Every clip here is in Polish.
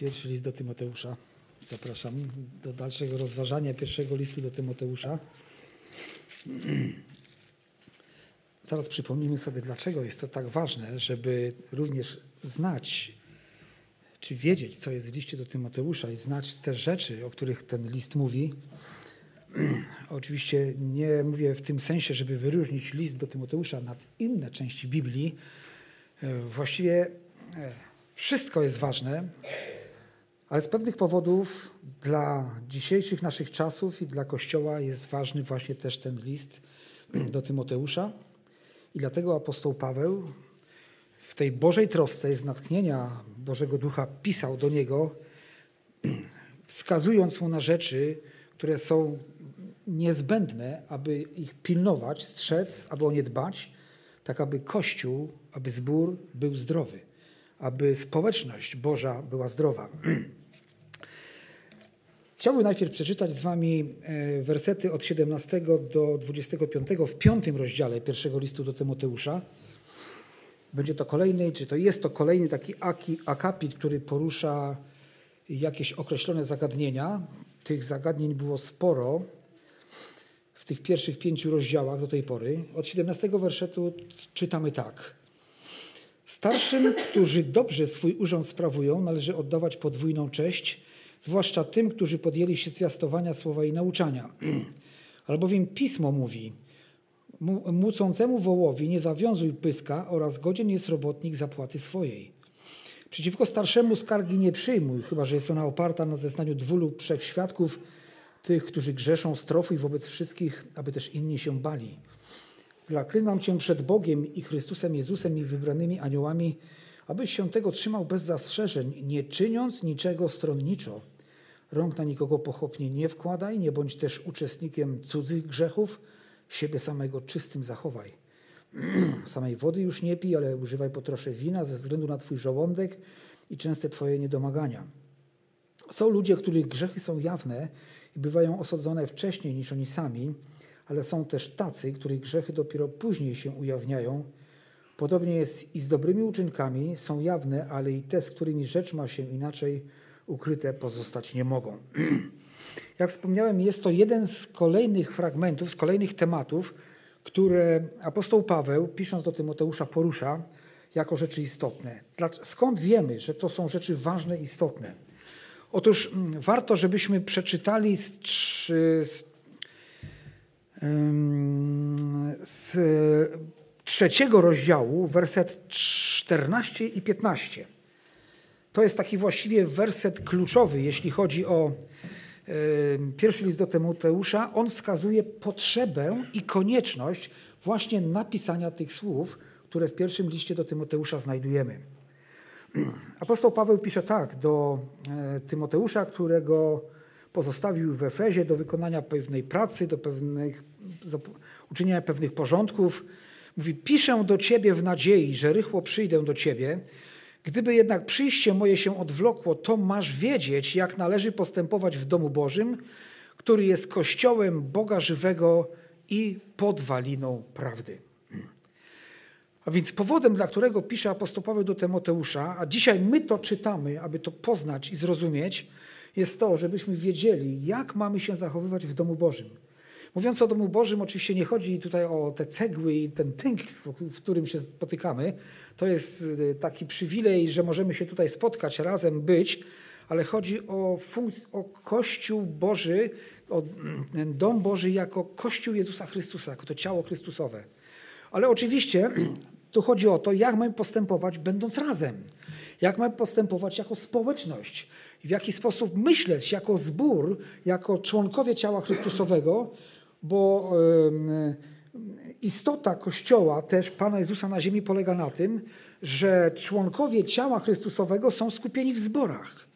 Pierwszy list do Tymoteusza. Zapraszam do dalszego rozważania pierwszego listu do Tymoteusza. Zaraz przypomnimy sobie, dlaczego jest to tak ważne, żeby również znać, czy wiedzieć, co jest w liście do Tymoteusza i znać te rzeczy, o których ten list mówi. Oczywiście nie mówię w tym sensie, żeby wyróżnić list do Tymoteusza nad inne części Biblii. Właściwie e, wszystko jest ważne, ale z pewnych powodów dla dzisiejszych naszych czasów i dla Kościoła jest ważny właśnie też ten list do Tymoteusza. I dlatego apostoł Paweł w tej Bożej trosce z natchnienia Bożego Ducha pisał do niego, wskazując mu na rzeczy, które są niezbędne, aby ich pilnować, strzec, aby o nie dbać, tak aby Kościół, aby zbór był zdrowy, aby społeczność Boża była zdrowa. Chciałbym najpierw przeczytać z Wami e, wersety od 17 do 25 w piątym rozdziale pierwszego listu do Tymoteusza. Będzie to kolejny, czy to jest to kolejny taki akapit, który porusza jakieś określone zagadnienia. Tych zagadnień było sporo w tych pierwszych pięciu rozdziałach do tej pory. Od 17 wersetu czytamy tak. Starszym, którzy dobrze swój urząd sprawują, należy oddawać podwójną cześć – zwłaszcza tym, którzy podjęli się zwiastowania słowa i nauczania. Albowiem Pismo mówi, mucącemu wołowi nie zawiązuj pyska oraz godzien jest robotnik zapłaty swojej. Przeciwko starszemu skargi nie przyjmuj, chyba że jest ona oparta na zeznaniu dwóch lub trzech świadków, tych, którzy grzeszą strofuj wobec wszystkich, aby też inni się bali. Zaklinam Cię przed Bogiem i Chrystusem Jezusem i wybranymi aniołami, abyś się tego trzymał bez zastrzeżeń, nie czyniąc niczego stronniczo. Rąk na nikogo pochopnie nie wkładaj, nie bądź też uczestnikiem cudzych grzechów, siebie samego czystym zachowaj. Samej wody już nie pij, ale używaj po trosze wina ze względu na Twój żołądek i częste Twoje niedomagania. Są ludzie, których grzechy są jawne i bywają osadzone wcześniej niż oni sami, ale są też tacy, których grzechy dopiero później się ujawniają, Podobnie jest i z dobrymi uczynkami, są jawne, ale i te, z którymi rzecz ma się inaczej ukryte, pozostać nie mogą. Jak wspomniałem, jest to jeden z kolejnych fragmentów, z kolejnych tematów, które apostoł Paweł, pisząc do Tymoteusza, porusza jako rzeczy istotne. Skąd wiemy, że to są rzeczy ważne istotne? Otóż mm, warto, żebyśmy przeczytali z, z, z trzeciego rozdziału, werset 14 i 15. To jest taki właściwie werset kluczowy, jeśli chodzi o y, pierwszy list do Tymoteusza. On wskazuje potrzebę i konieczność właśnie napisania tych słów, które w pierwszym liście do Tymoteusza znajdujemy. Apostoł Paweł pisze tak do e, Tymoteusza, którego pozostawił w Efezie do wykonania pewnej pracy, do pewnych, uczynienia pewnych porządków, Mówi, piszę do Ciebie w nadziei, że rychło przyjdę do Ciebie. Gdyby jednak przyjście moje się odwlokło, to masz wiedzieć, jak należy postępować w domu Bożym, który jest kościołem Boga żywego i podwaliną prawdy. A więc powodem, dla którego pisze apostoł Paweł do Tymoteusza, a dzisiaj my to czytamy, aby to poznać i zrozumieć, jest to, żebyśmy wiedzieli, jak mamy się zachowywać w domu Bożym. Mówiąc o domu Bożym, oczywiście nie chodzi tutaj o te cegły i ten tynk, w którym się spotykamy. To jest y, taki przywilej, że możemy się tutaj spotkać, razem być, ale chodzi o, o Kościół Boży, o dom Boży jako Kościół Jezusa Chrystusa, jako to ciało Chrystusowe. Ale oczywiście tu chodzi o to, jak mamy postępować, będąc razem. Jak mamy postępować jako społeczność. W jaki sposób myśleć jako zbór, jako członkowie ciała Chrystusowego, bo istota Kościoła, też Pana Jezusa na ziemi, polega na tym, że członkowie ciała Chrystusowego są skupieni w zborach.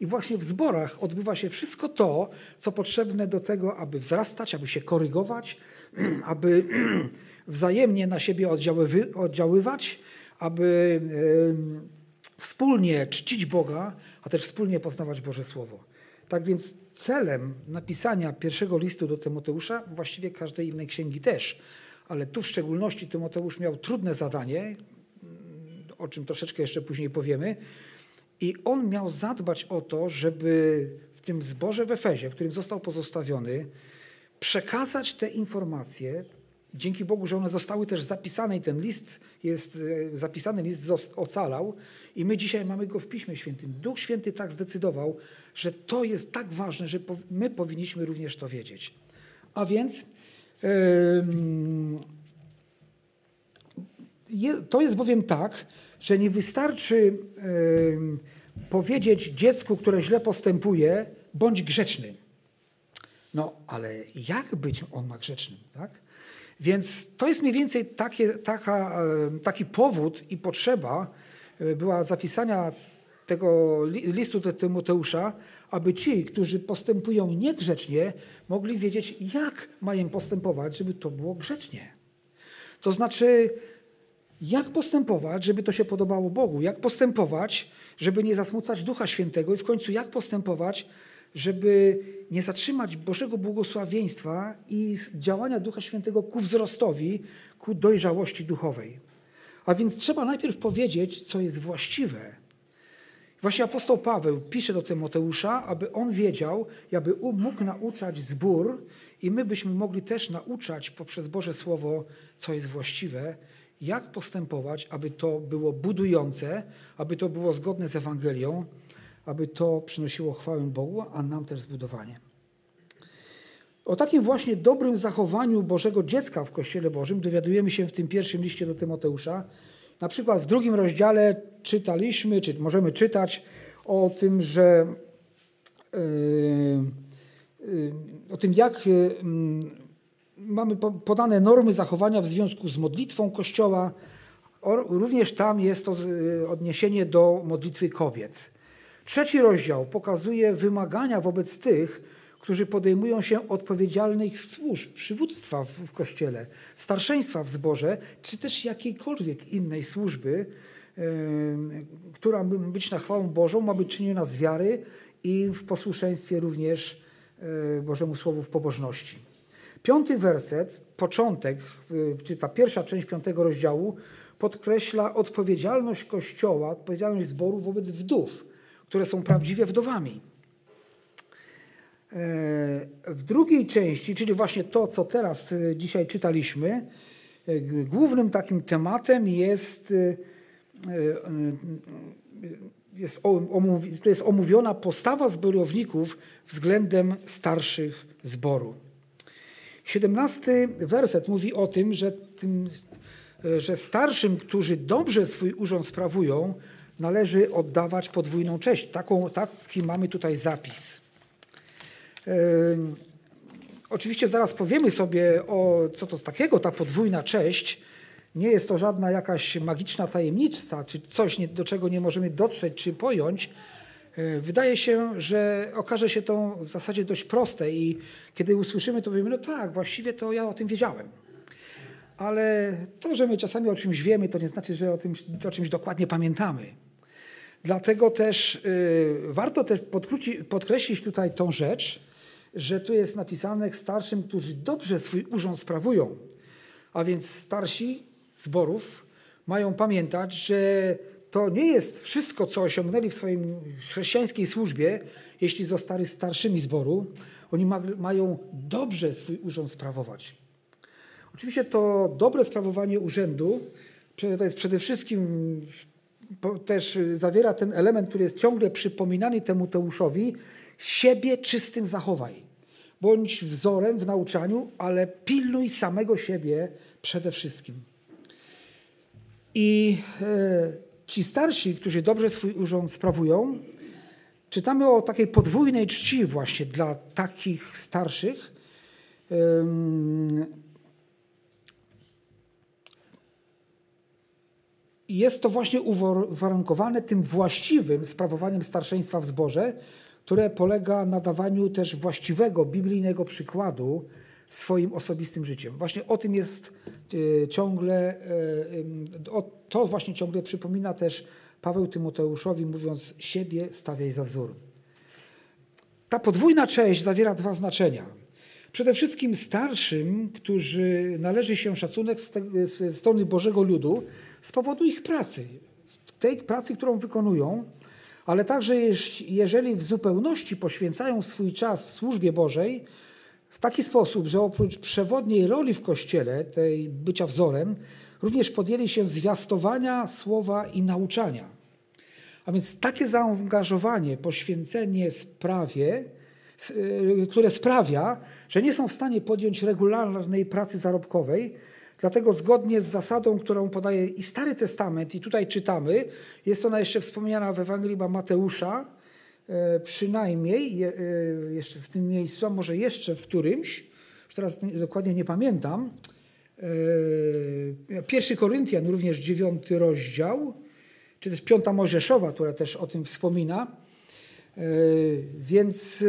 I właśnie w zborach odbywa się wszystko to, co potrzebne do tego, aby wzrastać, aby się korygować, aby wzajemnie na siebie oddziaływać, aby wspólnie czcić Boga, a też wspólnie poznawać Boże Słowo. Tak więc celem napisania pierwszego listu do Tymoteusza, właściwie każdej innej księgi też, ale tu w szczególności Tymoteusz miał trudne zadanie, o czym troszeczkę jeszcze później powiemy, I on miał zadbać o to, żeby w tym zborze w Efezie, w którym został pozostawiony, przekazać te informacje. Dzięki Bogu, że one zostały też zapisane i ten list jest e, zapisany, list ocalał i my dzisiaj mamy go w Piśmie Świętym. Duch Święty tak zdecydował, że to jest tak ważne, że my powinniśmy również to wiedzieć. A więc to jest bowiem tak, że nie wystarczy powiedzieć dziecku, które źle postępuje, bądź grzeczny. No, ale jak być on ma grzecznym, tak? Więc to jest mniej więcej takie, taka, taki powód i potrzeba e, była zapisania tego listu do Tymoteusza, aby ci, którzy postępują niegrzecznie, mogli wiedzieć, jak mają postępować, żeby to było grzecznie. To znaczy, jak postępować, żeby to się podobało Bogu, jak postępować, żeby nie zasmucać Ducha Świętego i w końcu jak postępować, żeby nie zatrzymać Bożego błogosławieństwa i działania Ducha Świętego ku wzrostowi, ku dojrzałości duchowej. A więc trzeba najpierw powiedzieć, co jest właściwe. Właśnie apostoł Paweł pisze do Tymoteusza, aby on wiedział, aby mógł nauczać zbór i my byśmy mogli też nauczać poprzez Boże Słowo, co jest właściwe, jak postępować, aby to było budujące, aby to było zgodne z Ewangelią, aby to przynosiło chwałę Bogu, a nam też zbudowanie. O takim właśnie dobrym zachowaniu Bożego dziecka w Kościele Bożym dowiadujemy się w tym pierwszym liście do Tymoteusza. Na przykład w drugim rozdziale czytaliśmy, czy możemy czytać o tym, że yy, yy, o tym, jak yy, mamy podane normy zachowania w związku z modlitwą Kościoła. Również tam jest to odniesienie do modlitwy kobiet. Trzeci rozdział pokazuje wymagania wobec tych, którzy podejmują się odpowiedzialnych służb, przywództwa w Kościele, starszeństwa w zborze, czy też jakiejkolwiek innej służby, która ma być na chwałę Bożą, ma być czyniona z wiary i w posłuszeństwie również e, Bożemu Słowu w pobożności. Piąty werset, początek, e, czy ta pierwsza część piątego rozdziału, podkreśla odpowiedzialność Kościoła, odpowiedzialność zboru wobec wdów, które są prawdziwie wdowami. E, w drugiej części, czyli właśnie to, co teraz e, dzisiaj czytaliśmy, e, głównym takim tematem jest, jest, jest omówiona postawa zborowników względem starszych zboru. 17 werset mówi o tym, że, tym, że starszym, którzy dobrze swój urząd sprawują, należy oddawać podwójną cześć. Taką, taki mamy tutaj zapis. Oczywiście zaraz powiemy sobie o co to takiego ta podwójna cześć. Nie jest to żadna jakaś magiczna tajemnica, czy coś, do czego nie możemy dotrzeć czy pojąć. E, wydaje się, że okaże się to w zasadzie dość proste i kiedy usłyszymy to powiemy, no tak, właściwie to ja o tym wiedziałem. Ale to, że my czasami o czymś wiemy, to nie znaczy, że o, tym, o czymś dokładnie pamiętamy. Dlatego też y, warto też podkreślić tutaj tą rzecz, że tu jest napisane starszym, którzy dobrze swój urząd sprawują. A więc starsi zborów mają pamiętać, że to nie jest wszystko, co osiągnęli w swojej chrześcijańskiej służbie, jeśli zostali starszymi zboru. Oni ma, mają dobrze swój urząd sprawować. Oczywiście to dobre sprawowanie urzędu to jest przede wszystkim też zawiera ten element, który jest ciągle przypominany temu Teuszowi, siebie czystym zachowaj. Bądź wzorem w nauczaniu, ale pilnuj samego siebie przede wszystkim. I e, ci starsi, którzy dobrze swój urząd sprawują, czytamy o takiej podwójnej czci właśnie dla takich starszych. Jest to właśnie uwarunkowane tym właściwym sprawowaniem starszeństwa w zborze, które polega na dawaniu też właściwego, biblijnego przykładu swoim osobistym życiem. Właśnie o tym jest e, ciągle, e, to właśnie ciągle przypomina też Paweł Tymoteuszowi, mówiąc siebie stawiaj za wzór. Ta podwójna część zawiera dwa znaczenia. Przede wszystkim starszym, którzy należy się szacunek z strony Bożego Ludu z powodu ich pracy, tej pracy, którą wykonują, ale także jeżeli w zupełności poświęcają swój czas w służbie Bożej w taki sposób, że oprócz przewodniej roli w Kościele, tej bycia wzorem, również podjęli się zwiastowania słowa i nauczania. A więc takie zaangażowanie, poświęcenie sprawie, które sprawia, że nie są w stanie podjąć regularnej pracy zarobkowej, Dlatego zgodnie z zasadą, którą podaje i Stary Testament, i tutaj czytamy, jest ona jeszcze wspomniana w Ewangelii Mateusza, e, przynajmniej e, jeszcze w tym miejscu, a może jeszcze w którymś, już teraz dokładnie nie pamiętam, pierwszy Koryntian, również dziewiąty rozdział, czy też piąta Mojżeszowa, która też o tym wspomina. Więc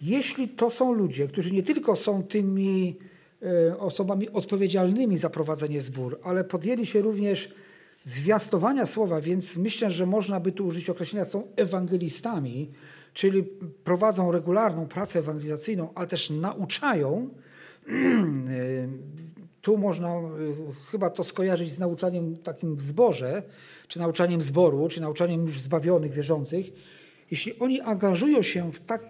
jeśli to są ludzie, którzy nie tylko są tymi E, osobami odpowiedzialnymi za prowadzenie zbór, ale podjęli się również zwiastowania słowa, więc myślę, że można by tu użyć określenia, są ewangelistami, czyli prowadzą regularną pracę ewangelizacyjną, ale też nauczają. E, tu można e, chyba to skojarzyć z nauczaniem takim w zborze, czy nauczaniem zboru, czy nauczaniem już zbawionych, wierzących. Jeśli oni angażują się w tak,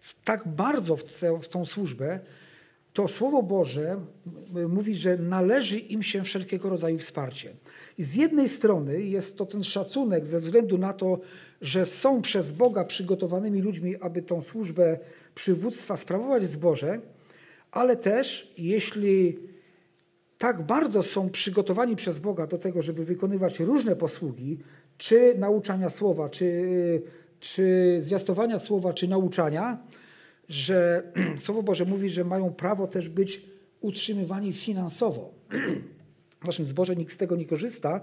w tak bardzo w, te, w tą służbę, to Słowo Boże mówi, że należy im się wszelkiego rodzaju wsparcie. I z jednej strony jest to ten szacunek ze względu na to, że są przez Boga przygotowanymi ludźmi, aby tą służbę przywództwa sprawować w zborze, ale też jeśli tak bardzo są przygotowani przez Boga do tego, żeby wykonywać różne posługi, czy nauczania słowa, czy, czy zwiastowania słowa, czy nauczania, że Słowo Boże mówi, że mają prawo też być utrzymywani finansowo. W naszym zborze nikt z tego nie korzysta.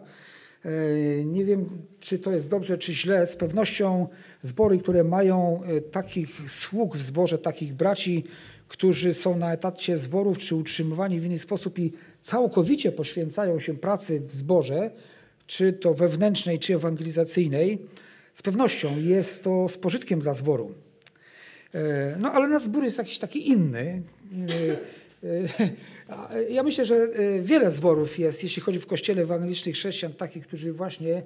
E, nie wiem, czy to jest dobrze, czy źle. Z pewnością zbory, które mają e, takich sług w zborze, takich braci, którzy są na etacie zborów, czy utrzymywani w inny sposób i całkowicie poświęcają się pracy w zborze, czy to wewnętrznej, czy ewangelizacyjnej, z pewnością jest to z pożytkiem dla zboru. E, no ale nasz zbór jest jakiś taki inny. E, e, ja myślę, że wiele zborów jest, jeśli chodzi w kościele ewangelicznych chrześcijan, takich, którzy właśnie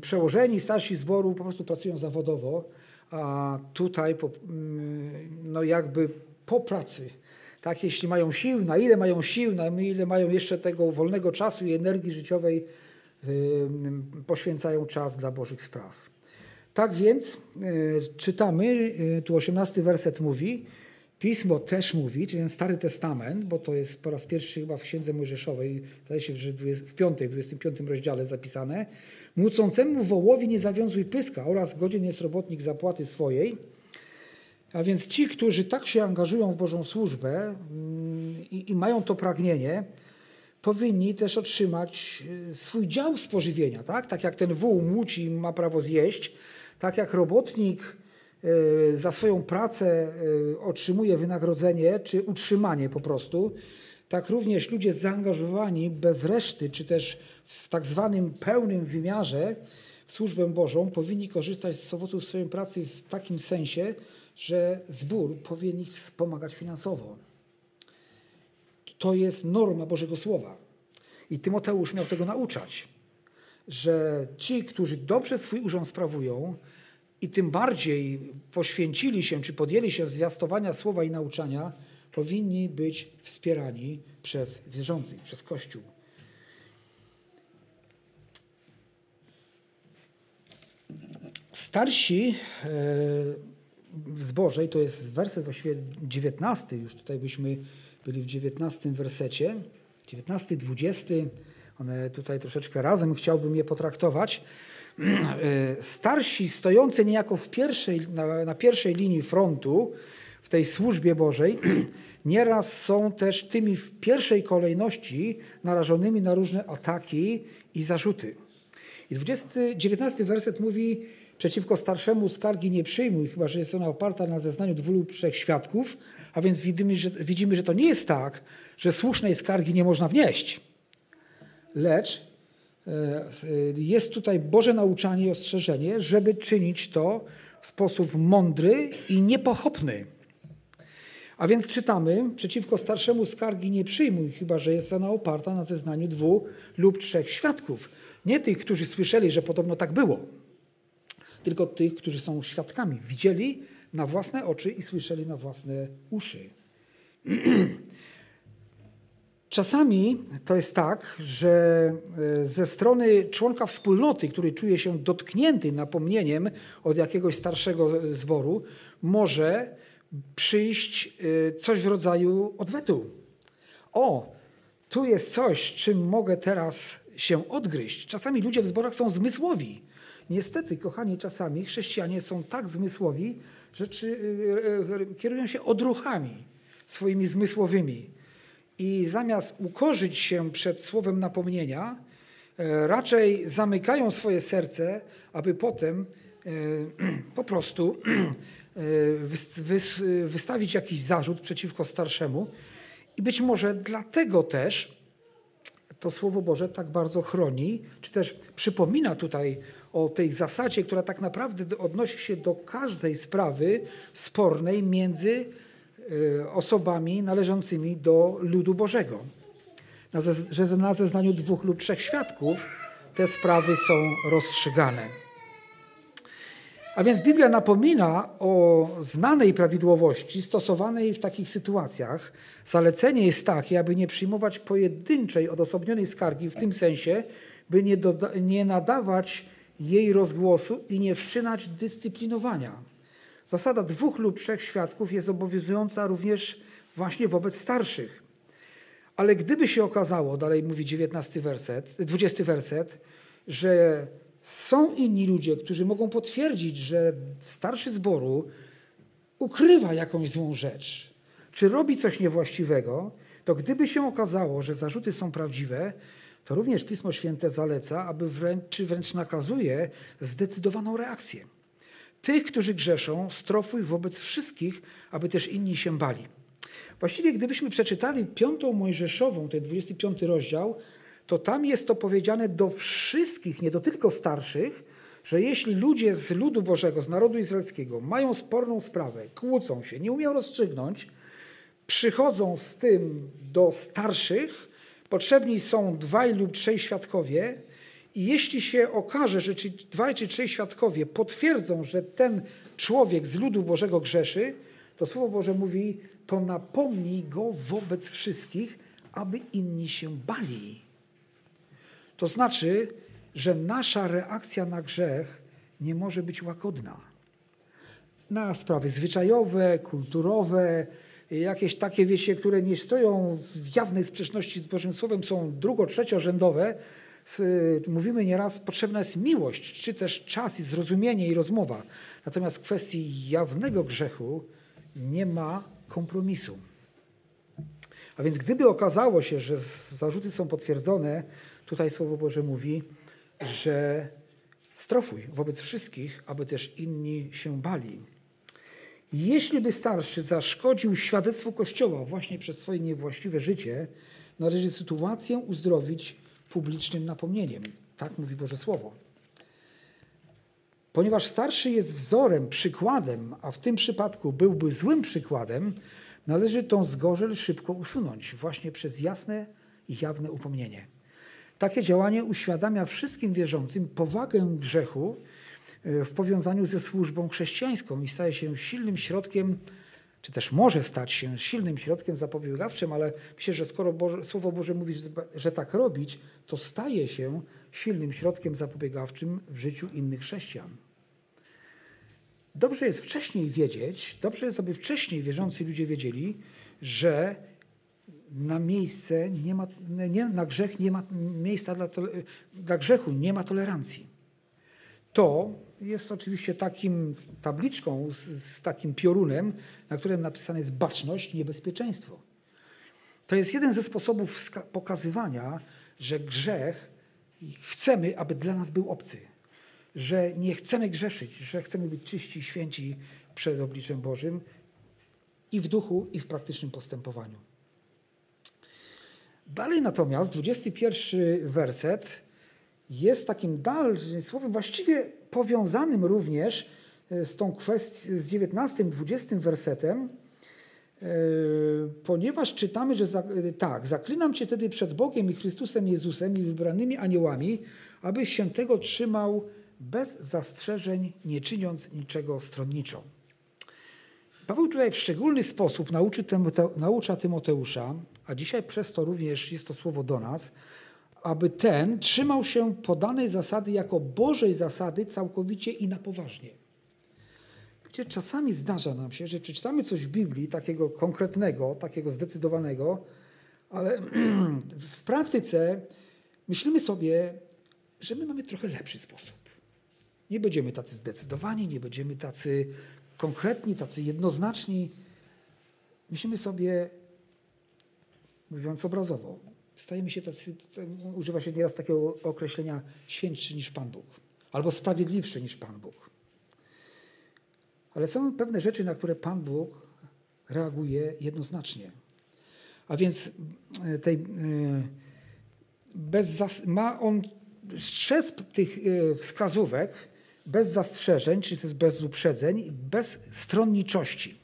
przełożeni, starsi zboru po prostu pracują zawodowo, a tutaj no jakby po pracy, tak, jeśli mają sił, na ile mają sił, na ile mają jeszcze tego wolnego czasu i energii życiowej, poświęcają czas dla Bożych spraw. Tak więc y, czytamy, y, tu 18 werset mówi, Pismo też mówi, czyli ten Stary Testament, bo to jest po raz pierwszy chyba w Księdze Mojżeszowej, zdaje się w 5, 25 rozdziale zapisane, Młócącemu wołowi nie zawiązuj pyska oraz godzien jest robotnik zapłaty swojej. A więc ci, którzy tak się angażują w Bożą służbę mm, i, i mają to pragnienie, powinni też otrzymać swój dział spożywienia. Tak, tak jak ten wół muci ma prawo zjeść, tak jak robotnik e, za swoją pracę e, otrzymuje wynagrodzenie czy utrzymanie po prostu, tak również ludzie zaangażowani bez reszty, czy też w tak zwanym pełnym wymiarze w służbę Bożą powinni korzystać z owoców swojej pracy w takim sensie, że zbór powinien ich wspomagać finansowo. To jest norma Bożego Słowa. I Tymoteusz miał tego nauczać że ci, którzy dobrze swój urząd sprawują i tym bardziej poświęcili się, czy podjęli się zwiastowania słowa i nauczania, powinni być wspierani przez wierzących, przez Kościół. Starsi e, w i to jest werset właściwie 19, już tutaj byśmy byli w 19 wersecie, 19, 20, one tutaj troszeczkę razem chciałbym je potraktować. Starsi stojący niejako w pierwszej, na, na pierwszej linii frontu w tej służbie Bożej nieraz są też tymi w pierwszej kolejności narażonymi na różne ataki i zarzuty. I 20, 19 werset mówi, przeciwko starszemu skargi nie przyjmuj, chyba że jest ona oparta na zeznaniu dwóch lub trzech świadków, a więc widzimy że, widzimy, że to nie jest tak, że słusznej skargi nie można wnieść lecz e, jest tutaj Boże nauczanie i ostrzeżenie, żeby czynić to w sposób mądry i niepochopny. A więc czytamy, przeciwko starszemu skargi nie przyjmuj, chyba że jest ona oparta na zeznaniu dwóch lub trzech świadków. Nie tych, którzy słyszeli, że podobno tak było. Tylko tych, którzy są świadkami. Widzieli na własne oczy i słyszeli na własne uszy. Czasami to jest tak, że e, ze strony członka wspólnoty, który czuje się dotknięty napomnieniem od jakiegoś starszego zboru, może przyjść e, coś w rodzaju odwetu. O, tu jest coś, czym mogę teraz się odgryźć. Czasami ludzie w zborach są zmysłowi. Niestety, kochani, czasami chrześcijanie są tak zmysłowi, że czy, e, kierują się odruchami swoimi zmysłowymi i zamiast ukorzyć się przed słowem napomnienia, e, raczej zamykają swoje serce, aby potem e, po prostu e, wystawić jakiś zarzut przeciwko starszemu. I być może dlatego też to Słowo Boże tak bardzo chroni, czy też przypomina tutaj o tej zasadzie, która tak naprawdę odnosi się do każdej sprawy spornej między Y, osobami należącymi do ludu Bożego. Że na zeznaniu dwóch lub trzech świadków te sprawy są rozstrzygane. A więc Biblia napomina o znanej prawidłowości stosowanej w takich sytuacjach. Zalecenie jest takie, aby nie przyjmować pojedynczej, odosobnionej skargi w tym sensie, by nie, nie nadawać jej rozgłosu i nie wszczynać dyscyplinowania. Zasada dwóch lub trzech świadków jest obowiązująca również właśnie wobec starszych. Ale gdyby się okazało, dalej mówi 19 werset, 20 werset, że są inni ludzie, którzy mogą potwierdzić, że starszy zboru ukrywa jakąś złą rzecz, czy robi coś niewłaściwego, to gdyby się okazało, że zarzuty są prawdziwe, to również Pismo Święte zaleca, aby wręcz, czy wręcz nakazuje zdecydowaną reakcję. Tych, którzy grzeszą, strofuj wobec wszystkich, aby też inni się bali. Właściwie, gdybyśmy przeczytali piątą Mojżeszową, ten 25 rozdział, to tam jest to powiedziane do wszystkich, nie do tylko starszych, że jeśli ludzie z ludu Bożego, z narodu izraelskiego mają sporną sprawę, kłócą się, nie umieją rozstrzygnąć, przychodzą z tym do starszych, potrzebni są dwaj lub trzej świadkowie, i jeśli się okaże, że czy dwaj czy trzej świadkowie potwierdzą, że ten człowiek z ludu Bożego grzeszy, to Słowo Boże mówi, to napomnij go wobec wszystkich, aby inni się bali. To znaczy, że nasza reakcja na grzech nie może być łagodna. Na sprawy zwyczajowe, kulturowe, jakieś takie, wiecie, które nie stoją w jawnej sprzeczności z Bożym Słowem, są drugo-, trzeciorzędowe, mówimy nieraz, potrzebna jest miłość, czy też czas i zrozumienie i rozmowa. Natomiast w kwestii jawnego grzechu nie ma kompromisu. A więc gdyby okazało się, że zarzuty są potwierdzone, tutaj Słowo Boże mówi, że strofuj wobec wszystkich, aby też inni się bali. Jeśli by starszy zaszkodził świadectwu Kościoła właśnie przez swoje niewłaściwe życie, należy sytuację uzdrowić publicznym napomnieniem. Tak mówi Boże Słowo. Ponieważ starszy jest wzorem, przykładem, a w tym przypadku byłby złym przykładem, należy tą zgorzel szybko usunąć, właśnie przez jasne i jawne upomnienie. Takie działanie uświadamia wszystkim wierzącym powagę grzechu w powiązaniu ze służbą chrześcijańską i staje się silnym środkiem czy też może stać się silnym środkiem zapobiegawczym, ale myślę, że skoro Boże, Słowo Boże mówi, że, że tak robić, to staje się silnym środkiem zapobiegawczym w życiu innych chrześcijan. Dobrze jest wcześniej wiedzieć, dobrze jest, aby wcześniej wierzący ludzie wiedzieli, że na miejsce nie ma, nie, na grzech nie ma miejsca dla, dla grzechu, nie ma tolerancji. To jest oczywiście takim tabliczką z, z takim piorunem, na którym napisane jest baczność, niebezpieczeństwo. To jest jeden ze sposobów pokazywania, że grzech chcemy, aby dla nas był obcy. Że nie chcemy grzeszyć, że chcemy być czyści, święci przed obliczem Bożym i w duchu, i w praktycznym postępowaniu. Dalej natomiast, 21 werset jest takim dalszym słowem, właściwie powiązanym również e, z tą kwestią, z 19-20 wersetem, e, ponieważ czytamy, że za, e, tak, zaklinam Cię wtedy przed Bogiem i Chrystusem Jezusem i wybranymi aniołami, abyś się tego trzymał bez zastrzeżeń, nie czyniąc niczego stronniczo. Paweł tutaj w szczególny sposób nauczy Tymoteusza, a dzisiaj przez to również jest to słowo do nas, aby ten trzymał się podanej zasady jako Bożej zasady całkowicie i na poważnie. Gdzie czasami zdarza nam się, że przeczytamy coś w Biblii takiego konkretnego, takiego zdecydowanego, ale w praktyce myślimy sobie, że my mamy trochę lepszy sposób. Nie będziemy tacy zdecydowani, nie będziemy tacy konkretni, tacy jednoznaczni. Myślimy sobie, mówiąc obrazowo, stajemy się tacy, używa się nieraz takiego określenia świętszy niż Pan Bóg, albo sprawiedliwszy niż Pan Bóg. Ale są pewne rzeczy, na które Pan Bóg reaguje jednoznacznie. A więc e, tej, e, bez ma on strzec tych e, wskazówek bez zastrzeżeń, czyli to jest bez uprzedzeń, bez stronniczości.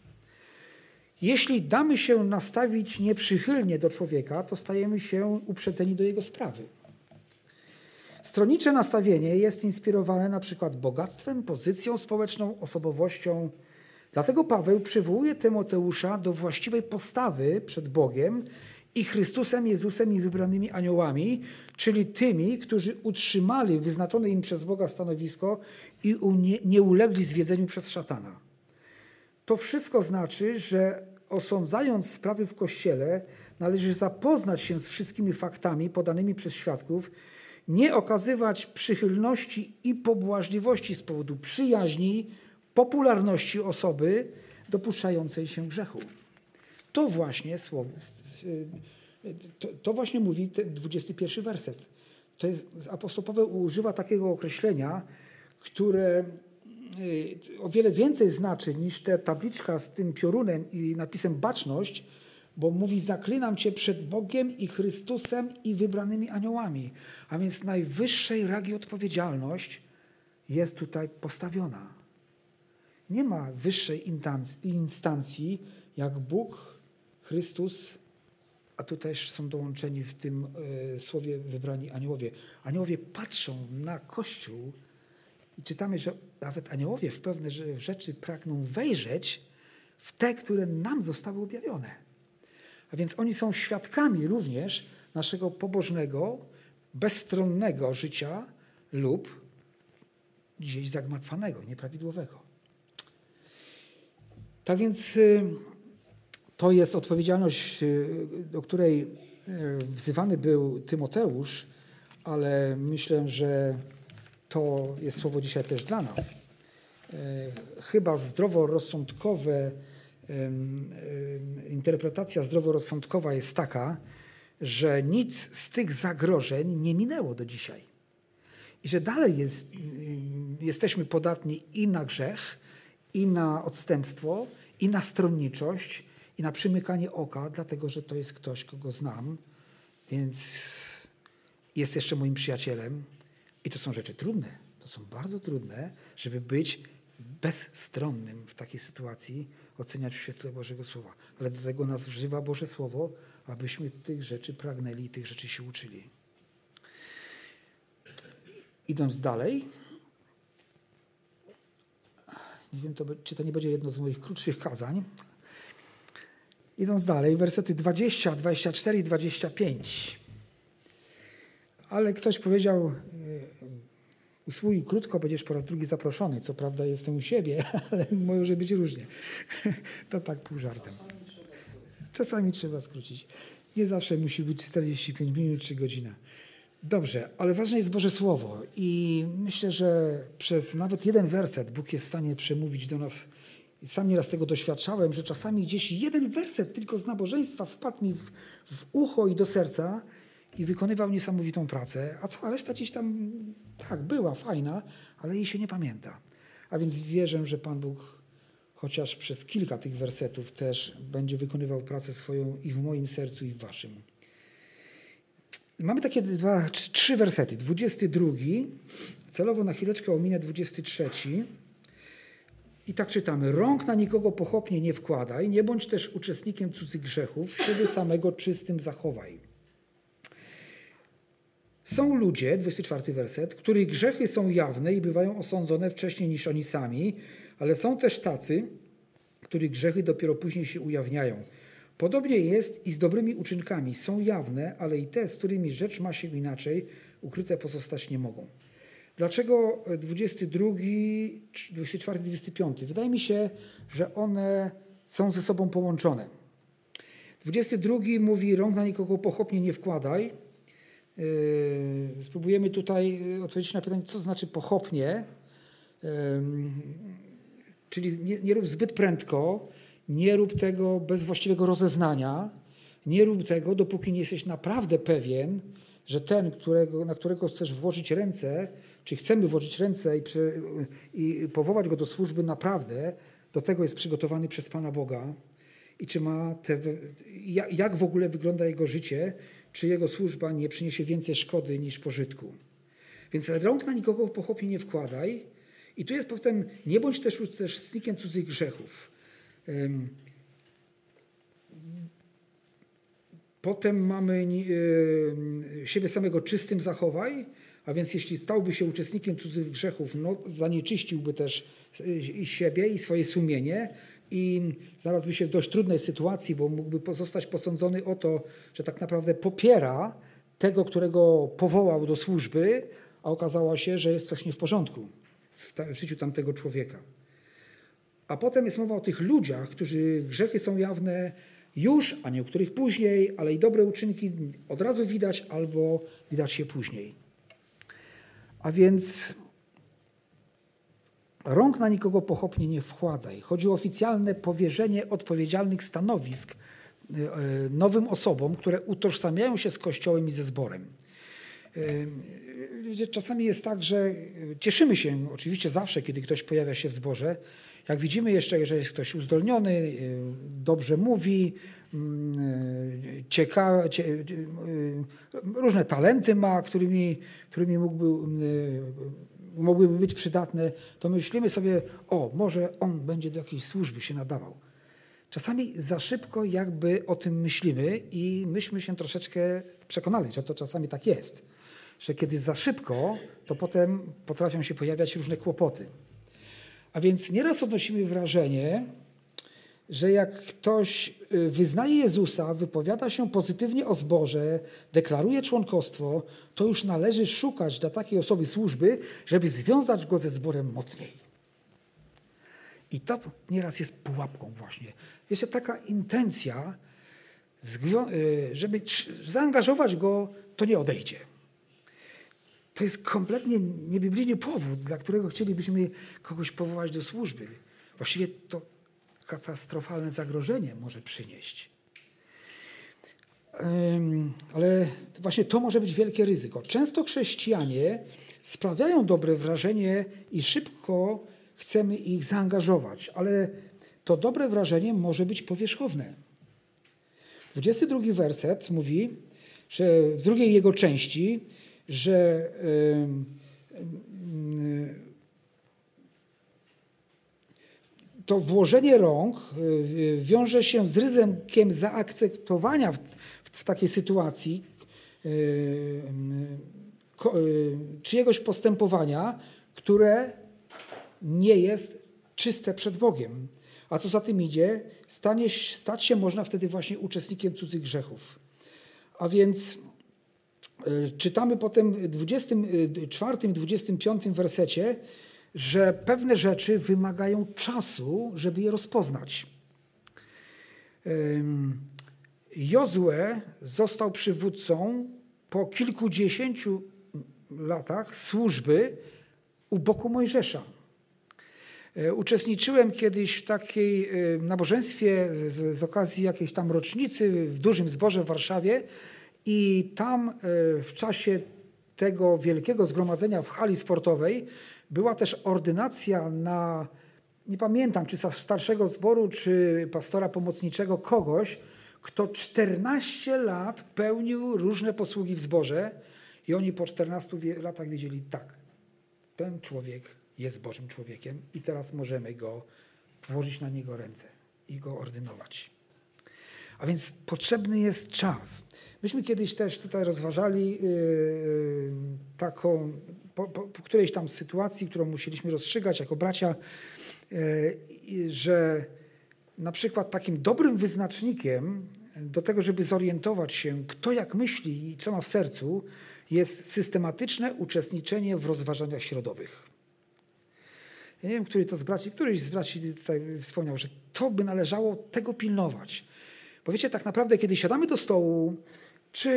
Jeśli damy się nastawić nieprzychylnie do człowieka, to stajemy się uprzedzeni do jego sprawy. Stronnicze nastawienie jest inspirowane na przykład bogactwem, pozycją społeczną, osobowością. Dlatego Paweł przywołuje Tymoteusza do właściwej postawy przed Bogiem i Chrystusem, Jezusem i wybranymi aniołami, czyli tymi, którzy utrzymali wyznaczone im przez Boga stanowisko i nie ulegli zwiedzeniu przez szatana. To wszystko znaczy, że osądzając sprawy w Kościele, należy zapoznać się z wszystkimi faktami podanymi przez świadków, nie okazywać przychylności i pobłażliwości z powodu przyjaźni, popularności osoby dopuszczającej się grzechu. To właśnie słowo, to, to właśnie mówi ten 21 werset. To jest, apostoł używa takiego określenia, które o wiele więcej znaczy niż ta tabliczka z tym piorunem i napisem baczność, bo mówi zaklinam cię przed Bogiem i Chrystusem i wybranymi aniołami. A więc najwyższej ragi odpowiedzialność jest tutaj postawiona. Nie ma wyższej instancji jak Bóg, Chrystus, a tu też są dołączeni w tym y, słowie wybrani aniołowie. Aniołowie patrzą na Kościół i czytamy, że nawet aniołowie w pewne rzeczy pragną wejrzeć w te, które nam zostały objawione. A więc oni są świadkami również naszego pobożnego, bezstronnego życia lub gdzieś zagmatwanego, nieprawidłowego. Tak więc y, to jest odpowiedzialność, y, do której wzywany był Tymoteusz, ale myślę, że to jest słowo dzisiaj też dla nas. E, chyba zdroworozsądkowe, interpretacja zdroworozsądkowa jest taka, że nic z tych zagrożeń nie minęło do dzisiaj. I że dalej jest, jesteśmy podatni i na grzech, i na odstępstwo, i na stronniczość, i na przymykanie oka, dlatego że to jest ktoś, kogo znam, więc jest jeszcze moim przyjacielem, i to są rzeczy trudne. To są bardzo trudne, żeby być bezstronnym w takiej sytuacji, oceniać w świetle Bożego Słowa. Ale do tego nas wżywa Boże Słowo, abyśmy tych rzeczy pragnęli i tych rzeczy się uczyli. Idąc dalej, nie wiem, to, czy to nie będzie jedno z moich krótszych kazań. Idąc dalej, wersety 20, 24 i 25. Ale ktoś powiedział, e, usługi krótko, będziesz po raz drugi zaproszony. Co prawda jestem u siebie, ale może być różnie. To tak pół żartem. Czasami trzeba skrócić. Nie zawsze musi być 45 minut czy godzina. Dobrze, ale ważne jest Boże Słowo i myślę, że przez nawet jeden werset Bóg jest w stanie przemówić do nas. Sam nieraz tego doświadczałem, że czasami gdzieś jeden werset tylko z nabożeństwa wpadł mi w, w ucho i do serca i wykonywał niesamowitą pracę, a cała reszta gdzieś tam, tak, była fajna, ale jej się nie pamięta. A więc wierzę, że Pan Bóg chociaż przez kilka tych wersetów też będzie wykonywał pracę swoją i w moim sercu, i w waszym. Mamy takie dwa, trzy wersety. 22, celowo na chwileczkę ominę 23. I tak czytamy. Rąk na nikogo pochopnie nie wkładaj, nie bądź też uczestnikiem cudzych grzechów, siebie samego czystym zachowaj. Są ludzie, 24 werset, których grzechy są jawne i bywają osądzone wcześniej niż oni sami, ale są też tacy, których grzechy dopiero później się ujawniają. Podobnie jest i z dobrymi uczynkami. Są jawne, ale i te, z którymi rzecz ma się inaczej, ukryte pozostać nie mogą. Dlaczego 22, 24, 25? Wydaje mi się, że one są ze sobą połączone. 22 mówi: Rąk na nikogo pochopnie nie wkładaj. Yy, spróbujemy tutaj odpowiedzieć na pytanie, co znaczy pochopnie. Yy, czyli nie, nie rób zbyt prędko, nie rób tego bez właściwego rozeznania, nie rób tego, dopóki nie jesteś naprawdę pewien, że ten, którego, na którego chcesz włożyć ręce, czy chcemy włożyć ręce i, przy, i powołać go do służby naprawdę, do tego jest przygotowany przez Pana Boga i czy ma te, jak w ogóle wygląda jego życie, czy jego służba nie przyniesie więcej szkody niż pożytku. Więc rąk na nikogo pochopnie nie wkładaj. I tu jest potem, nie bądź też uczestnikiem cudzych grzechów. Potem mamy siebie samego czystym zachowaj, a więc jeśli stałby się uczestnikiem cudzych grzechów, no, zanieczyściłby też i siebie, i swoje sumienie, i znalazłby się w dość trudnej sytuacji, bo mógłby pozostać posądzony o to, że tak naprawdę popiera tego, którego powołał do służby, a okazało się, że jest coś nie w porządku w życiu tamtego człowieka. A potem jest mowa o tych ludziach, którzy grzechy są jawne już, a niektórych później, ale i dobre uczynki od razu widać albo widać się później. A więc rąk na nikogo pochopnie nie wkładaj. Chodzi o oficjalne powierzenie odpowiedzialnych stanowisk e, nowym osobom, które utożsamiają się z Kościołem i ze zborem. E, czasami jest tak, że cieszymy się oczywiście zawsze, kiedy ktoś pojawia się w zborze. Jak widzimy jeszcze, że jest ktoś uzdolniony, e, dobrze mówi, mm, ciekawe, różne talenty ma, którymi, którymi mógłby mogłyby być przydatne, to myślimy sobie, o, może on będzie do jakiejś służby się nadawał. Czasami za szybko jakby o tym myślimy i myśmy się troszeczkę przekonali, że to czasami tak jest. Że kiedy za szybko, to potem potrafią się pojawiać różne kłopoty. A więc nieraz odnosimy wrażenie, że jak ktoś y, wyznaje Jezusa, wypowiada się pozytywnie o zborze, deklaruje członkostwo, to już należy szukać dla takiej osoby służby, żeby związać go ze zborem mocniej. I to nieraz jest pułapką właśnie. Jeszcze taka intencja, y, żeby zaangażować go, to nie odejdzie. To jest kompletnie niebiblijny powód, dla którego chcielibyśmy kogoś powołać do służby. Właściwie to katastrofalne zagrożenie może przynieść. Ale właśnie to może być wielkie ryzyko. Często chrześcijanie sprawiają dobre wrażenie i szybko chcemy ich zaangażować, ale to dobre wrażenie może być powierzchowne. 22 werset mówi, że w drugiej jego części, że to włożenie rąk y, wiąże się z ryzykiem zaakceptowania w, w takiej sytuacji y, y, czyjegoś postępowania, które nie jest czyste przed Bogiem. A co za tym idzie, stanie, stać się można wtedy właśnie uczestnikiem cudzych grzechów. A więc czytamy potem w 24 i 25 wersecie, że pewne rzeczy wymagają czasu, żeby je rozpoznać. Jozue został przywódcą po kilkudziesięciu latach służby u boku Mojżesza. E, uczestniczyłem kiedyś w takiej e, nabożeństwie z, z okazji jakiejś tam rocznicy w dużym zborze w Warszawie i tam e, w czasie tego wielkiego zgromadzenia w hali sportowej była też ordynacja na, nie pamiętam, czy starszego zboru, czy pastora pomocniczego, kogoś, kto 14 lat pełnił różne posługi w zborze i oni po 14 latach wiedzieli, tak, ten człowiek jest Bożym człowiekiem i teraz możemy go włożyć na niego ręce i go ordynować. A więc potrzebny jest czas. Myśmy kiedyś też tutaj rozważali yy, taką, po, po, po, którejś tam sytuacji, którą musieliśmy rozstrzygać jako bracia, yy, że na przykład takim dobrym wyznacznikiem do tego, żeby zorientować się, kto jak myśli i co ma w sercu, jest systematyczne uczestniczenie w rozważaniach środowych. Ja nie wiem, który to z braci, któryś z braci tutaj wspomniał, że to by należało tego pilnować. Bo wiecie, tak naprawdę, kiedy siadamy do stołu, czy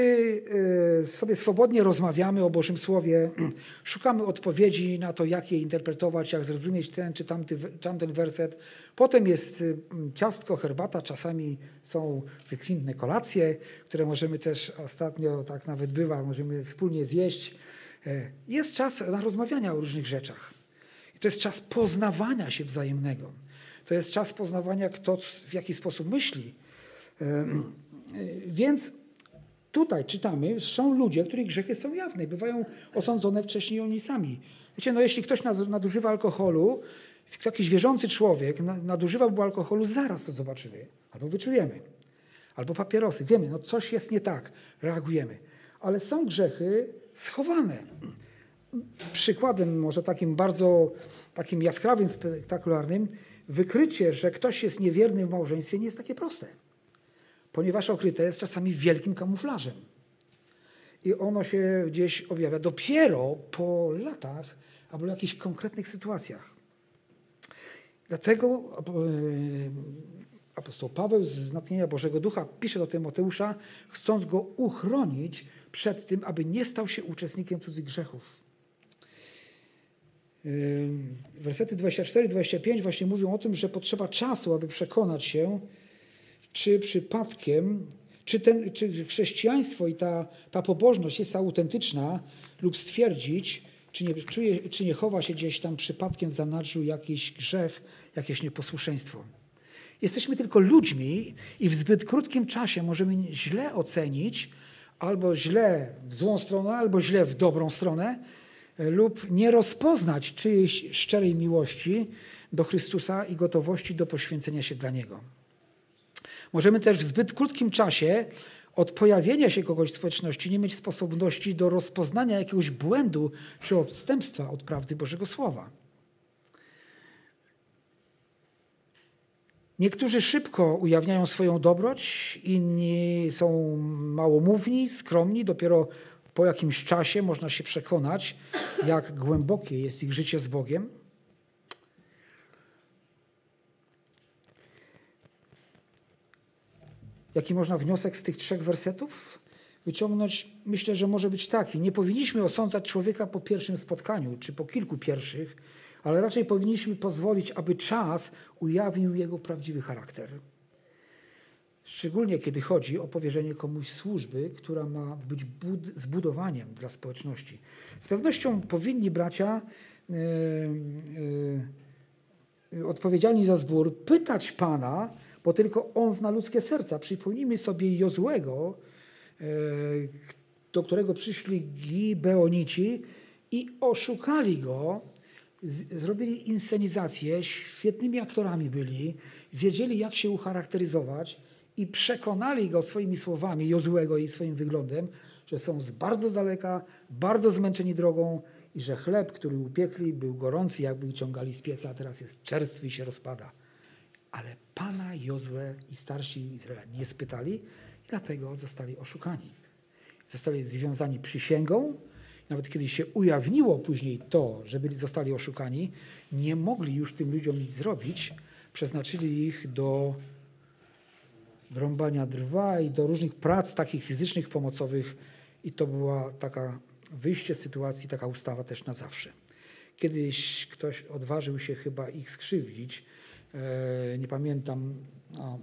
y, sobie swobodnie rozmawiamy o Bożym Słowie, szukamy odpowiedzi na to, jak je interpretować, jak zrozumieć ten czy tamty, tamten werset. Potem jest y, ciastko, herbata, czasami są wykwintne kolacje, które możemy też ostatnio, tak nawet bywa, możemy wspólnie zjeść. E, jest czas na rozmawiania o różnych rzeczach. I to jest czas poznawania się wzajemnego. To jest czas poznawania, kto w jaki sposób myśli. E, więc Tutaj czytamy, są ludzie, których grzechy są jawne i bywają osądzone wcześniej oni sami. Wiecie, no jeśli ktoś nadużywa alkoholu, jakiś wierzący człowiek nadużywałby alkoholu, zaraz to zobaczymy. Albo wyczujemy. Albo papierosy. Wiemy, no coś jest nie tak. Reagujemy. Ale są grzechy schowane. Przykładem może takim bardzo takim jaskrawym, spektakularnym, wykrycie, że ktoś jest niewierny w małżeństwie nie jest takie proste ponieważ okryte jest czasami wielkim kamuflażem. I ono się gdzieś objawia dopiero po latach albo jakichś konkretnych sytuacjach. Dlatego e, apostoł Paweł z natchnienia Bożego Ducha pisze do Tymoteusza, chcąc go uchronić przed tym, aby nie stał się uczestnikiem cudzych grzechów. E, wersety 24-25 właśnie mówią o tym, że potrzeba czasu, aby przekonać się, czy przypadkiem, czy, ten, czy chrześcijaństwo i ta, ta pobożność jest autentyczna, lub stwierdzić, czy nie, czuje, czy nie chowa się gdzieś tam przypadkiem w zanadrzu jakiś grzech, jakieś nieposłuszeństwo. Jesteśmy tylko ludźmi i w zbyt krótkim czasie możemy źle ocenić, albo źle w złą stronę, albo źle w dobrą stronę, lub nie rozpoznać czyjejś szczerej miłości do Chrystusa i gotowości do poświęcenia się dla Niego. Możemy też w zbyt krótkim czasie od pojawienia się kogoś w społeczności nie mieć sposobności do rozpoznania jakiegoś błędu czy odstępstwa od prawdy Bożego Słowa. Niektórzy szybko ujawniają swoją dobroć, inni są małomówni, skromni. Dopiero po jakimś czasie można się przekonać, jak głębokie jest ich życie z Bogiem. Jaki można wniosek z tych trzech wersetów wyciągnąć? Myślę, że może być taki. Nie powinniśmy osądzać człowieka po pierwszym spotkaniu, czy po kilku pierwszych, ale raczej powinniśmy pozwolić, aby czas ujawnił jego prawdziwy charakter. Szczególnie kiedy chodzi o powierzenie komuś służby, która ma być zbudowaniem dla społeczności. Z pewnością powinni bracia yy, yy, odpowiedzialni za zbór pytać Pana, bo tylko On zna ludzkie serca. Przypomnijmy sobie Jozłego, e, do którego przyszli Gibeonici i oszukali go, zrobili inscenizację, świetnymi aktorami byli, wiedzieli jak się ucharakteryzować i przekonali go swoimi słowami, Jozłego i swoim wyglądem, że są z bardzo daleka, bardzo zmęczeni drogą i że chleb, który upiekli, był gorący, jakby ciągali z pieca, a teraz jest czerstwy i się rozpada. Ale Pana Jozue i starsi Izraela nie spytali i dlatego zostali oszukani. Zostali związani przysięgą. Nawet kiedy się ujawniło później to, że byli, zostali oszukani, nie mogli już tym ludziom nic zrobić. Przeznaczyli ich do rąbania drwa i do różnych prac takich fizycznych, pomocowych i to była taka wyjście z sytuacji, taka ustawa też na zawsze. Kiedyś ktoś odważył się chyba ich skrzywdzić, nie pamiętam, no,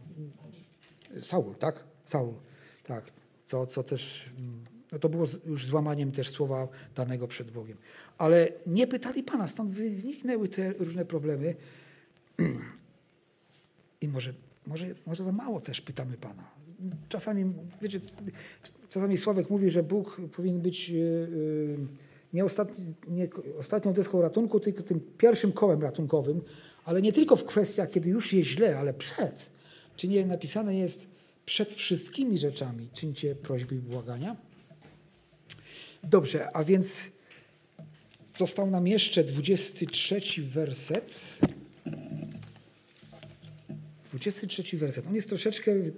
Saul, tak? Saul, tak, co, co też, no to było już złamaniem też słowa danego przed Bogiem. Ale nie pytali Pana, stąd wyniknęły te różne problemy. I może, może, może za mało też pytamy Pana. Czasami, wiecie, czasami Sławek mówi, że Bóg powinien być e, e, nie, ostatni, nie ostatnią deską ratunku, tylko tym pierwszym kołem ratunkowym, ale nie tylko w kwestiach, kiedy już jest źle, ale przed. Czy nie napisane jest, przed wszystkimi rzeczami czyńcie prośby i błagania. Dobrze, a więc został nam jeszcze 23 werset. 23 werset. On jest troszeczkę, y,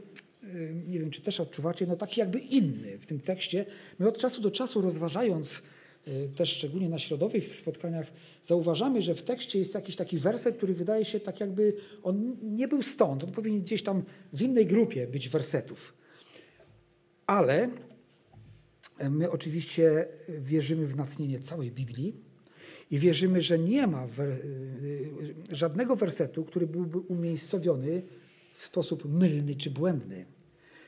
nie wiem czy też odczuwacie, no taki jakby inny w tym tekście. My od czasu do czasu rozważając też szczególnie na środowych spotkaniach, zauważamy, że w tekście jest jakiś taki werset, który wydaje się tak jakby, on nie był stąd, on powinien gdzieś tam w innej grupie być wersetów. Ale my oczywiście wierzymy w natchnienie całej Biblii i wierzymy, że nie ma żadnego wersetu, który byłby umiejscowiony w sposób mylny czy błędny.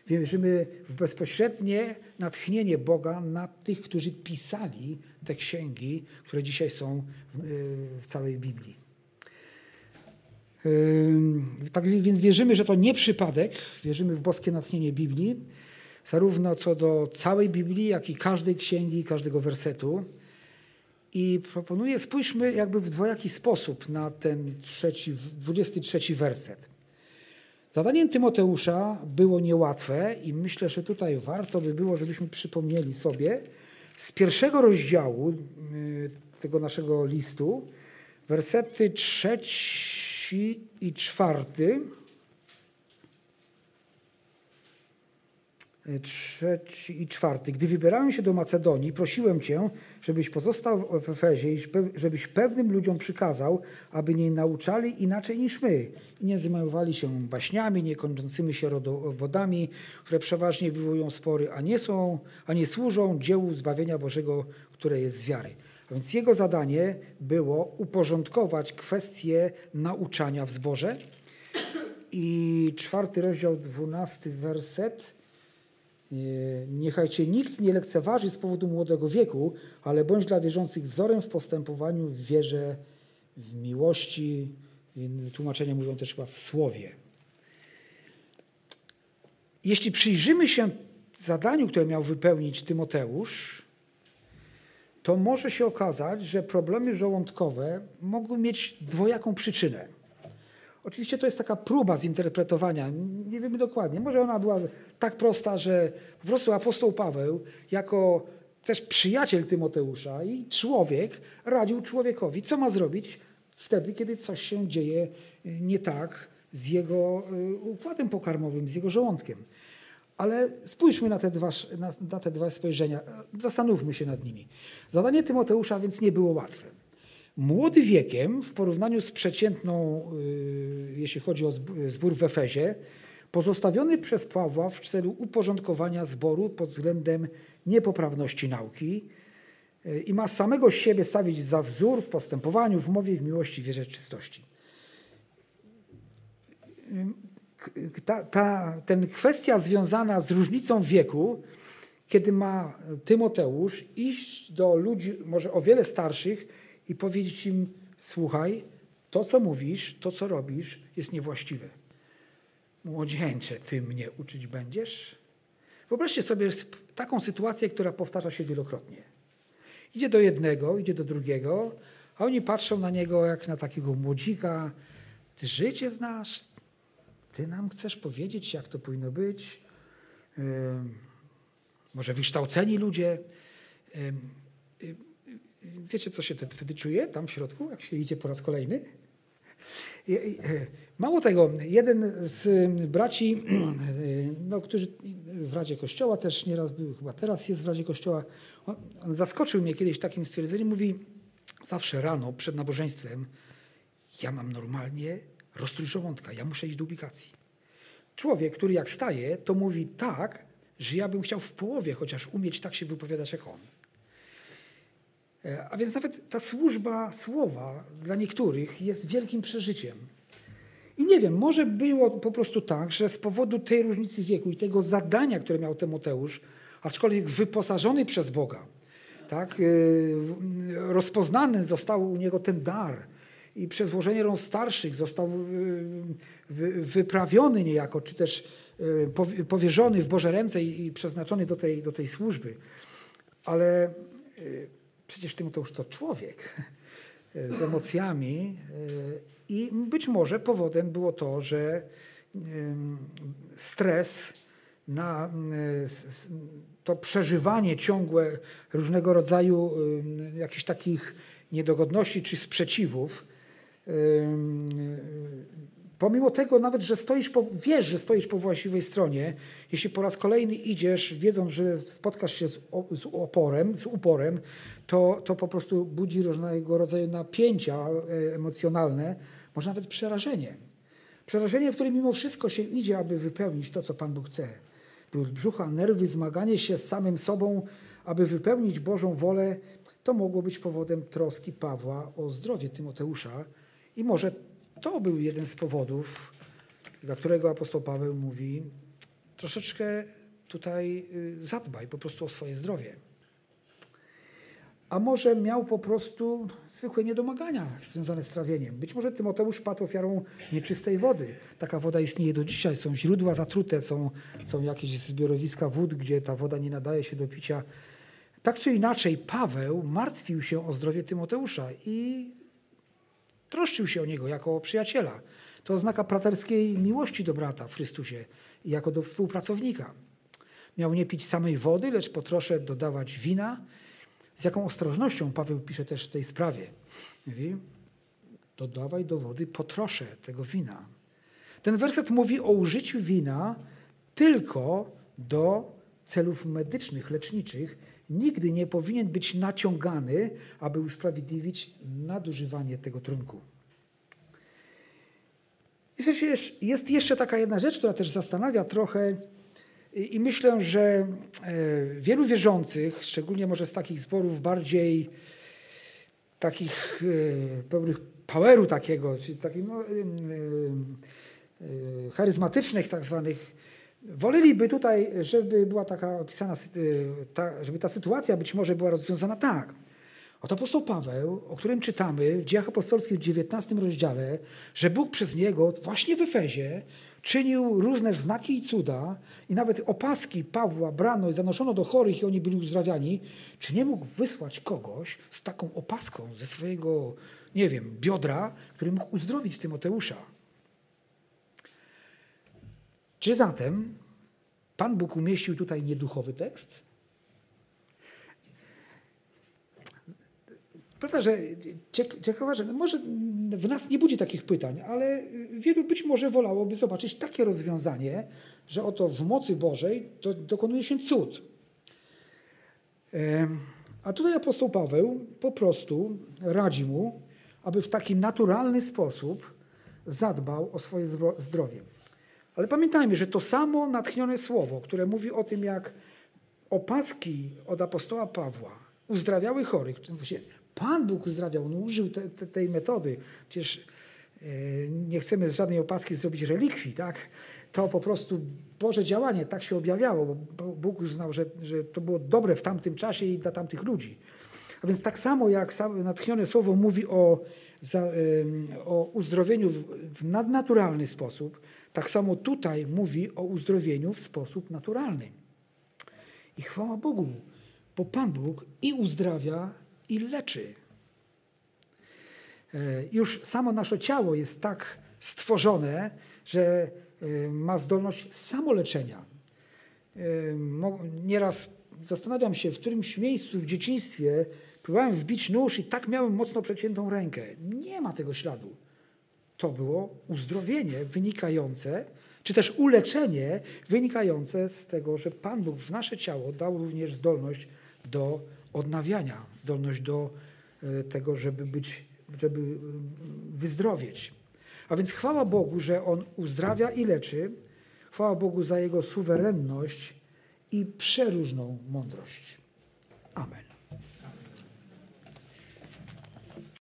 Wierzymy w bezpośrednie natchnienie Boga na tych, którzy pisali te księgi, które dzisiaj są w całej Biblii. Tak więc wierzymy, że to nie przypadek, wierzymy w boskie natchnienie Biblii, zarówno co do całej Biblii, jak i każdej księgi, każdego wersetu. I proponuję, spójrzmy jakby w dwojaki sposób na ten trzeci, 23 werset. Zadaniem Tymoteusza było niełatwe i myślę, że tutaj warto by było, żebyśmy przypomnieli sobie z pierwszego rozdziału y, tego naszego listu, wersety trzeci i czwarty trzeci i czwarty. Gdy wybierałem się do Macedonii, prosiłem Cię, żebyś pozostał w Efezie i żebyś pewnym ludziom przykazał, aby nie nauczali inaczej niż my nie zajmowali się baśniami, niekończącymi się rodowodami, które przeważnie wywołują spory, a nie, są, a nie służą dziełu zbawienia Bożego, które jest z wiary. A więc jego zadanie było uporządkować kwestie nauczania w zborze. I czwarty rozdział, dwunasty werset – Niechaj cię nikt nie lekceważy z powodu młodego wieku, ale bądź dla wierzących wzorem w postępowaniu, w wierze, w miłości. Tłumaczenia mówią też chyba w słowie. Jeśli przyjrzymy się zadaniu, które miał wypełnić Tymoteusz, to może się okazać, że problemy żołądkowe mogły mieć dwojaką przyczynę. Oczywiście to jest taka próba zinterpretowania, nie wiemy dokładnie. Może ona była tak prosta, że po prostu apostoł Paweł, jako też przyjaciel Tymoteusza i człowiek, radził człowiekowi, co ma zrobić wtedy, kiedy coś się dzieje y, nie tak z jego y, układem pokarmowym, z jego żołądkiem. Ale spójrzmy na te, dwa, na, na te dwa spojrzenia, zastanówmy się nad nimi. Zadanie Tymoteusza więc nie było łatwe. Młody wiekiem w porównaniu z przeciętną, y, jeśli chodzi o zbór w Efezie, pozostawiony przez Pawła w celu uporządkowania zboru pod względem niepoprawności nauki y, i ma samego siebie stawić za wzór w postępowaniu, w mowie, w miłości, wierze, czystości. Ta, ta ten kwestia związana z różnicą wieku, kiedy ma Tymoteusz iść do ludzi może o wiele starszych i powiedzieć im: Słuchaj, to co mówisz, to co robisz jest niewłaściwe. Młodzieńcze, ty mnie uczyć będziesz? Wyobraźcie sobie taką sytuację, która powtarza się wielokrotnie. Idzie do jednego, idzie do drugiego, a oni patrzą na niego jak na takiego młodzika. Ty życie znasz, ty nam chcesz powiedzieć, jak to powinno być. może wykształceni ludzie. Wiecie, co się wtedy czuje tam w środku, jak się idzie po raz kolejny? E, mało tego, jeden z braci, no, którzy w Radzie Kościoła też nieraz był, chyba teraz jest w Radzie Kościoła, on, zaskoczył mnie kiedyś takim stwierdzeniem, mówi, zawsze rano przed nabożeństwem ja mam normalnie rozstrój żołądka, ja muszę iść do ubikacji. Człowiek, który jak staje, to mówi tak, że ja bym chciał w połowie chociaż umieć tak się wypowiadać jak on. E, a więc nawet ta służba słowa dla niektórych jest wielkim przeżyciem. I nie wiem, może było po prostu tak, że z powodu tej różnicy wieku i tego zadania, które miał Tymoteusz, aczkolwiek wyposażony przez Boga, tak, e, rozpoznany został u niego ten dar i przez włożenie rąk starszych został e, wyprawiony niejako, czy też powierzony w Boże ręce i przeznaczony do tej, do tej służby. Ale przecież Tymoteusz to człowiek z emocjami i być może powodem było to, że stres na to przeżywanie ciągłe różnego rodzaju jakichś takich niedogodności czy sprzeciwów. Pomimo tego, nawet, że stoisz po, wiesz, że stoisz po właściwej stronie, jeśli po raz kolejny idziesz, wiedząc, że spotkasz się z, z oporem, z uporem, to, to po prostu budzi różnego rodzaju napięcia e, emocjonalne, może nawet przerażenie. Przerażenie, w którym mimo wszystko się idzie, aby wypełnić to, co Pan Bóg chce. Ból brzucha, nerwy, zmaganie się z samym sobą, aby wypełnić Bożą wolę, to mogło być powodem troski Pawła o zdrowie Tymoteusza i może to był jeden z powodów, dla którego apostoł Paweł mówi: troszeczkę tutaj y, zadbaj po prostu o swoje zdrowie. A może miał po prostu zwykłe niedomagania związane z trawieniem. Być może Tymoteusz padł ofiarą nieczystej wody. Taka woda istnieje do dzisiaj. Są źródła zatrute, są, są jakieś zbiorowiska wód, gdzie ta woda nie nadaje się do picia. Tak czy inaczej, Paweł martwił się o zdrowie Tymoteusza i troszczył się o niego jako o przyjaciela. To oznaka braterskiej miłości do brata w Chrystusie i jako do współpracownika. Miał nie pić samej wody, lecz po trosze dodawać wina. Z jaką ostrożnością Paweł pisze też w tej sprawie. Mówi, dodawaj do wody po trosze tego wina. Ten werset mówi o użyciu wina tylko do celów medycznych, leczniczych, nigdy nie powinien być naciągany, aby usprawiedliwić nadużywanie tego trunku. Jest jeszcze taka jedna rzecz, która też zastanawia trochę i myślę, że e, wielu wierzących, szczególnie może z takich zborów bardziej takich e, pełnych poweru takiego, czy takich no, e, charyzmatycznych tak zwanych, Woleliby tutaj, żeby była taka opisana, y, żeby ta sytuacja być może była rozwiązana tak. Oto apostoł Paweł, o którym czytamy w Dziejach Apostolskich w 19 rozdziale, że Bóg przez niego właśnie w Efezie czynił różne znaki i cuda i nawet opaski Pawła brano i zanoszono do chorych i oni byli uzdrawiani. Czy nie mógł wysłać kogoś z taką opaską ze swojego, nie wiem, biodra, który mógł uzdrowić Tymoteusza? Czy zatem Pan Bóg umieścił tutaj nieduchowy tekst? Prawda, że ciekawa, że może w nas nie budzi takich pytań, ale wielu być może wolałoby zobaczyć takie rozwiązanie, że oto w mocy Bożej to dokonuje się cud. A tutaj apostoł Paweł po prostu radzi mu, aby w taki naturalny sposób zadbał o swoje zdrowie. Ale pamiętajmy, że to samo natchnione słowo, które mówi o tym, jak opaski od apostoła Pawła uzdrawiały chorych, Pan Bóg uzdrawiał, on użył te, te, tej metody. Przecież e, nie chcemy z żadnej opaski zrobić relikwii, tak? To po prostu Boże działanie tak się objawiało, bo Bóg uznał, że, że to było dobre w tamtym czasie i dla tamtych ludzi. A więc tak samo jak natchnione słowo mówi o, za, o uzdrowieniu w, w nadnaturalny sposób, tak samo tutaj mówi o uzdrowieniu w sposób naturalny. I chwała Bogu, bo Pan Bóg i uzdrawia, i leczy. E, już samo nasze ciało jest tak stworzone, że e, ma zdolność samoleczenia. E, nieraz zastanawiam się, w którymś miejscu w dzieciństwie próbowałem wbić nóż i tak miałem mocno przeciętą rękę. Nie ma tego śladu to było uzdrowienie wynikające, czy też uleczenie wynikające z tego, że Pan Bóg w nasze ciało dał również zdolność do odnawiania, zdolność do e, tego, żeby być, żeby e, wyzdrowieć. A więc chwała Bogu, że On uzdrawia i leczy. Chwała Bogu za Jego suwerenność i przeróżną mądrość. Amen.